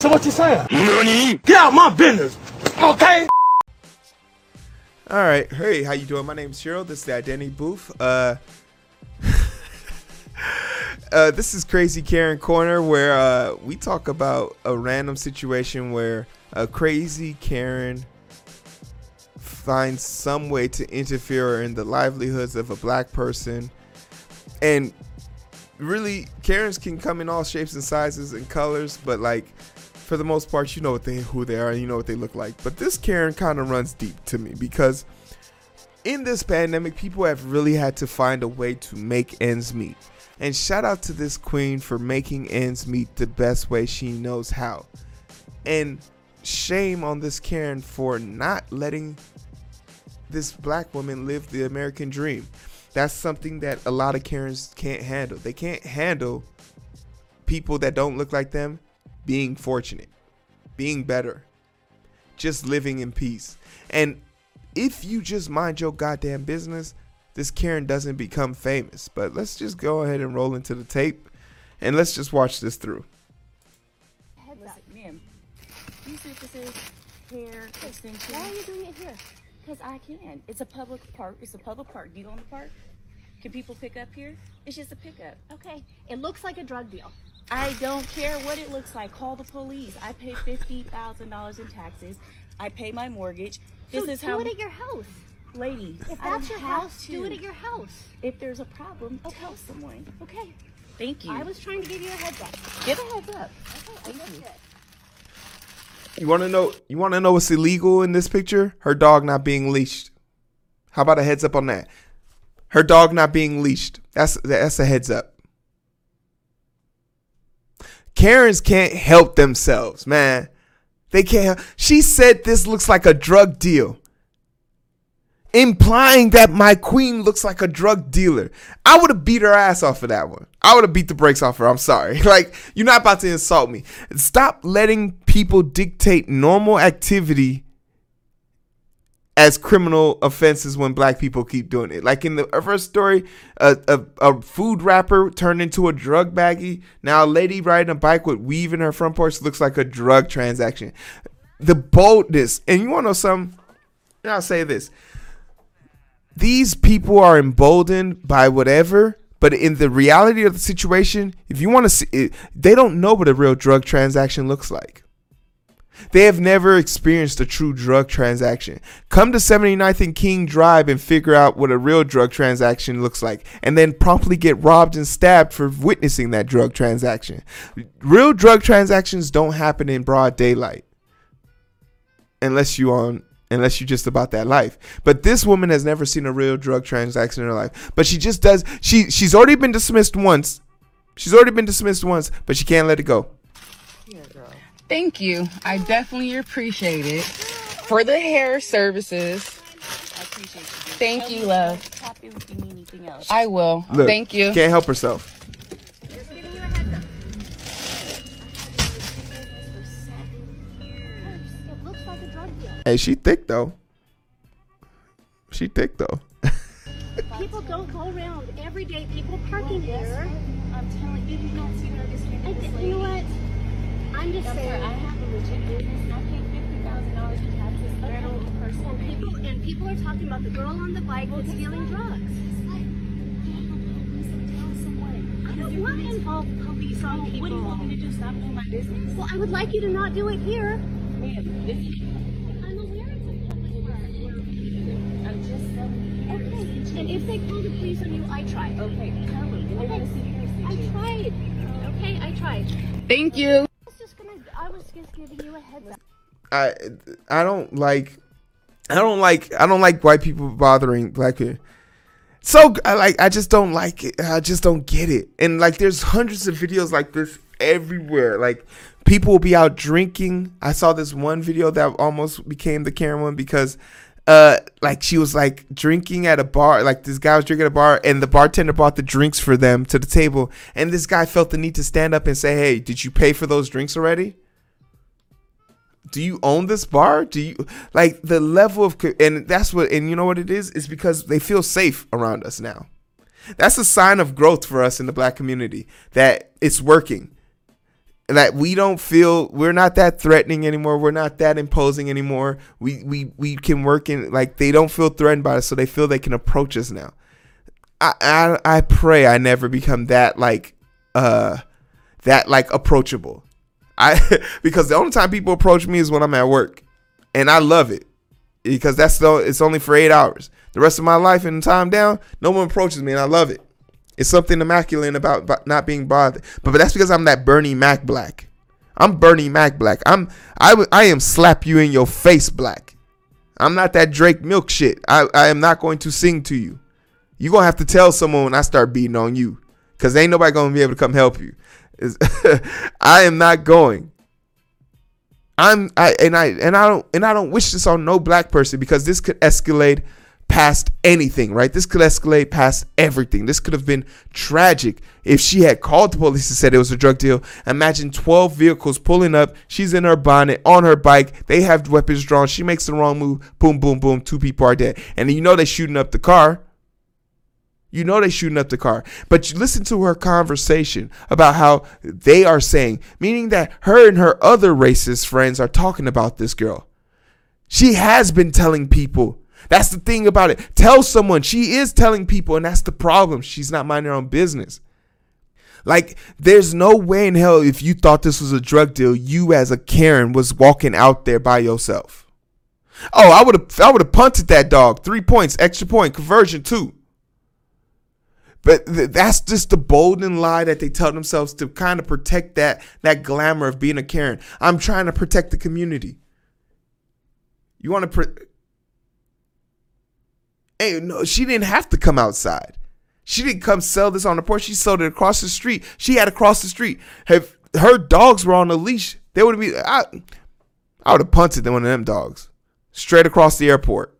So what you saying? Get out my business, okay? All right, hey, how you doing? My name's Cheryl. This is the Identity Booth. Uh, uh, this is Crazy Karen Corner, where uh, we talk about a random situation where a crazy Karen finds some way to interfere in the livelihoods of a black person, and really, Karens can come in all shapes and sizes and colors, but like for the most part, you know what they who they are, and you know what they look like. But this Karen kind of runs deep to me because in this pandemic, people have really had to find a way to make ends meet. And shout out to this queen for making ends meet the best way she knows how. And shame on this Karen for not letting this black woman live the American dream. That's something that a lot of Karens can't handle. They can't handle people that don't look like them being fortunate, being better, just living in peace. And if you just mind your goddamn business, this Karen doesn't become famous. But let's just go ahead and roll into the tape and let's just watch this through. Listen, ma'am, you see what this is? Hair extension. Why are you doing it here? Because I can. It's a public park. It's a public park. Do you own the park? Can people pick up here? It's just a pickup. Okay, it looks like a drug deal. I don't care what it looks like. Call the police. I pay fifty thousand dollars in taxes. I pay my mortgage. This so is do how, Do it at your house. lady. If that's don't your house, to. do it at your house. If there's a problem, tell someone. Okay. Thank you. I was trying to give you a heads up. Give a heads up. Okay, I missed it. You want to know you want to know what's illegal in this picture? Her dog not being leashed. How about a heads up on that? Her dog not being leashed. That's that's a heads up. Karens can't help themselves, man. They can't. She said this looks like a drug deal, implying that my queen looks like a drug dealer. I would have beat her ass off of that one. I would have beat the brakes off her. I'm sorry. Like you're not about to insult me. Stop letting people dictate normal activity as criminal offenses when black people keep doing it. Like in the uh, first story, a, a, a food wrapper turned into a drug baggie. Now a lady riding a bike with weave in her front porch looks like a drug transaction. The boldness, and you want to know something? I'll say this. These people are emboldened by whatever, but in the reality of the situation, if you want to see it, they don't know what a real drug transaction looks like. They have never experienced a true drug transaction. Come to 79th and King Drive and figure out what a real drug transaction looks like, and then promptly get robbed and stabbed for witnessing that drug transaction. Real drug transactions don't happen in broad daylight unless you on unless you're just about that life. But this woman has never seen a real drug transaction in her life. But she just does she she's already been dismissed once. She's already been dismissed once, but she can't let it go. Thank you. I definitely appreciate it. For the hair services. I appreciate you. Thank Tell you, love. if Tap in if you need anything else. I will. Look, Thank you. Can't help herself. Just giving you a heads up. It looks like a drug deal. Hey, she thick though. She thick though. People don't go around every day. People parking here. I'm telling you, you don't see her just here I, this you know lady. what? I'm just I'm I have a legit business. and I pay fifty thousand dollars in taxes. Federal personal And people and people are talking about the girl on the bike that's stealing drugs. I don't want to involve police on people. What do you want me to do? Stop doing my business? Well, I would like you to not do it here. Ma'am, this is, I'm aware it's a public park. I'm just telling you. Okay. And if they call the police on you, I tried. Okay, tell them. They're gonna see here I tried. Okay, I tried. Thank you. I was just giving you a heads up. I I don't like I don't like I don't like white people bothering black people. So I like I just don't like it. I just don't get it. And like there's hundreds of videos like this everywhere. Like people will be out drinking. I saw this one video that almost became the Karen one because uh like she was like drinking at a bar like this guy was drinking at a bar and the bartender brought the drinks for them to the table and this guy felt the need to stand up and say hey did you pay for those drinks already? Do you own this bar? Do you like the level of and that's what and you know what it is? It's because they feel safe around us now. That's a sign of growth for us in the black community that it's working that we don't feel we're not that threatening anymore. We're not that imposing anymore. We we we can work in like they don't feel threatened by us, so they feel they can approach us now. I I, I pray I never become that like uh that like approachable. I because the only time people approach me is when I'm at work, and I love it because that's the it's only for eight hours. The rest of my life and time down, no one approaches me, and I love it. It's something immaculate about not being bothered. But, but that's because I'm that Bernie Mac black. I'm Bernie Mac black. I'm I I am slap you in your face black. I'm not that Drake milk shit. I, I am not going to sing to you. You're gonna have to tell someone when I start beating on you. Cause ain't nobody gonna be able to come help you. I am not going. I'm I and I and I don't and I don't wish this on no black person because this could escalate past anything, right? This could escalate past everything. This could have been tragic if she had called the police and said it was a drug deal. Imagine 12 vehicles pulling up. She's in her bonnet, on her bike. They have weapons drawn. She makes the wrong move. Boom, boom, boom. Two people are dead. And you know they're shooting up the car. You know they're shooting up the car. But you listen to her conversation about how they are saying, meaning that her and her other racist friends are talking about this girl. She has been telling people that's the thing about it. Tell someone. She is telling people, and that's the problem. She's not minding her own business. Like, there's no way in hell if you thought this was a drug deal, you as a Karen was walking out there by yourself. Oh, I would have I would have punted that dog. Three points, extra point, conversion too. But th- that's just the bolden lie that they tell themselves to kind of protect that that glamour of being a Karen. I'm trying to protect the community. You want to Hey, no, she didn't have to come outside. She didn't come sell this on the porch. She sold it across the street. She had to cross the street. If her dogs were on a leash, they would be. I, I would have punted one of them dogs straight across the airport.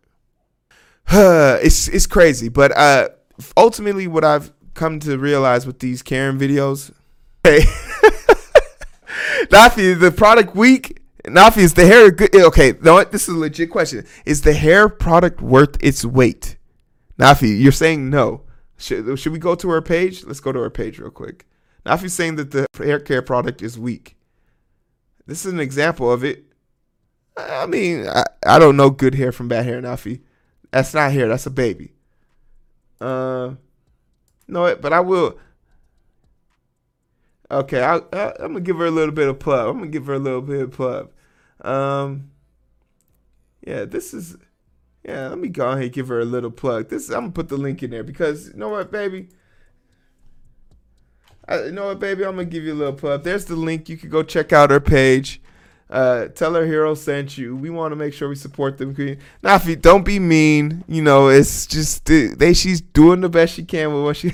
it's it's crazy, but uh, ultimately, what I've come to realize with these Karen videos, hey, Nafi, the product week Nafi, is the hair good? Okay, no, this is a legit question. Is the hair product worth its weight? Nafi, you're saying no. Should, should we go to her page? Let's go to her page real quick. Nafi's saying that the hair care product is weak. This is an example of it. I mean, I, I don't know good hair from bad hair, Nafi. That's not hair. That's a baby. Uh, no, but I will. Okay, I, am gonna give her a little bit of pub. I'm gonna give her a little bit of pub. Um, yeah, this is. Yeah, let me go ahead and give her a little plug. This I'm gonna put the link in there because you know what, baby. I, you know what, baby? I'm gonna give you a little pub. There's the link. You can go check out her page. Uh, tell her Heero sent you. We want to make sure we support them. Nafi, don't be mean. You know, it's just they. She's doing the best she can with what she.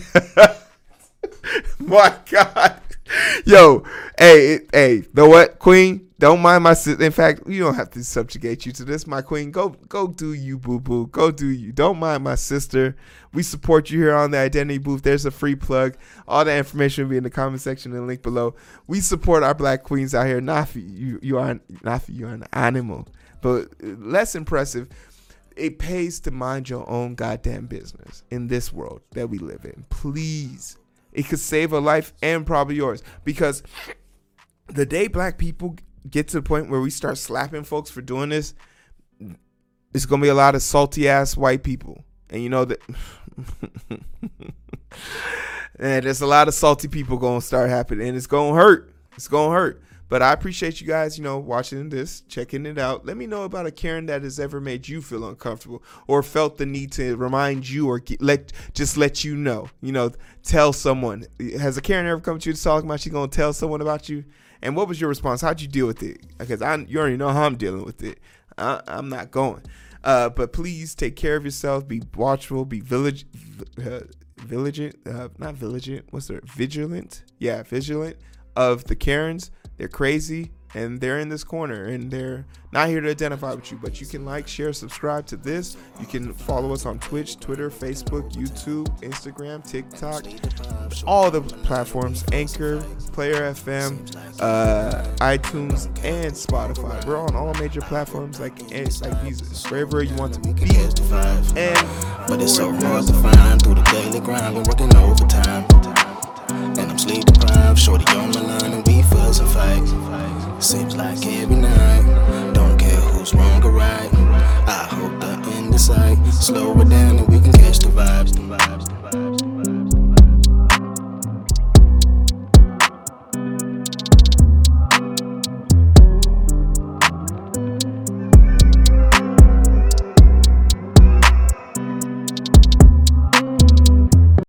My God. Yo, hey, hey, know what, Queen? Don't mind my sister. In fact, you don't have to subjugate you to this, my queen. Go, go do you, boo boo. Go do you. Don't mind my sister. We support you here on the Identity Booth. There's a free plug. All the information will be in the comment section and link below. We support our black queens out here. Nafi, you, you are Nafi. You are an animal, but less impressive. It pays to mind your own goddamn business in this world that we live in. Please it could save a life and probably yours. Because the day black people get to the point where we start slapping folks for doing this, it's gonna be a lot of salty ass white people. And you know that and there's a lot of salty people gonna start happening and it's gonna hurt. It's gonna hurt. But I appreciate you guys, you know, watching this, checking it out. Let me know about a Karen that has ever made you feel uncomfortable or felt the need to remind you or get, let just let you know. You know, tell someone. Has a Karen ever come to you to talk about she gonna tell someone about you? And what was your response? How'd you deal with it? Because I, you already know how I'm dealing with it. I, am not going. Uh, but please take care of yourself. Be watchful. Be village, uh, vigilant. Uh, not vigilant. What's the vigilant? Yeah, vigilant of the Karens. They're crazy and they're in this corner and they're not here to identify with you, but you can like, share, subscribe to this. You can follow us on Twitch, Twitter, Facebook, YouTube, Instagram, TikTok, all the platforms Anchor, Player FM, uh, iTunes, and Spotify. We're on all major platforms like like these, wherever you want to be. And but it's so hard to find through the daily grind. We're working overtime, and I'm sleep deprived. Shorty on the line, and we was a fight. Seems like every night. Don't care who's wrong or right. I hope the end is sight. Slow it down and we can catch the vibes. The vibes.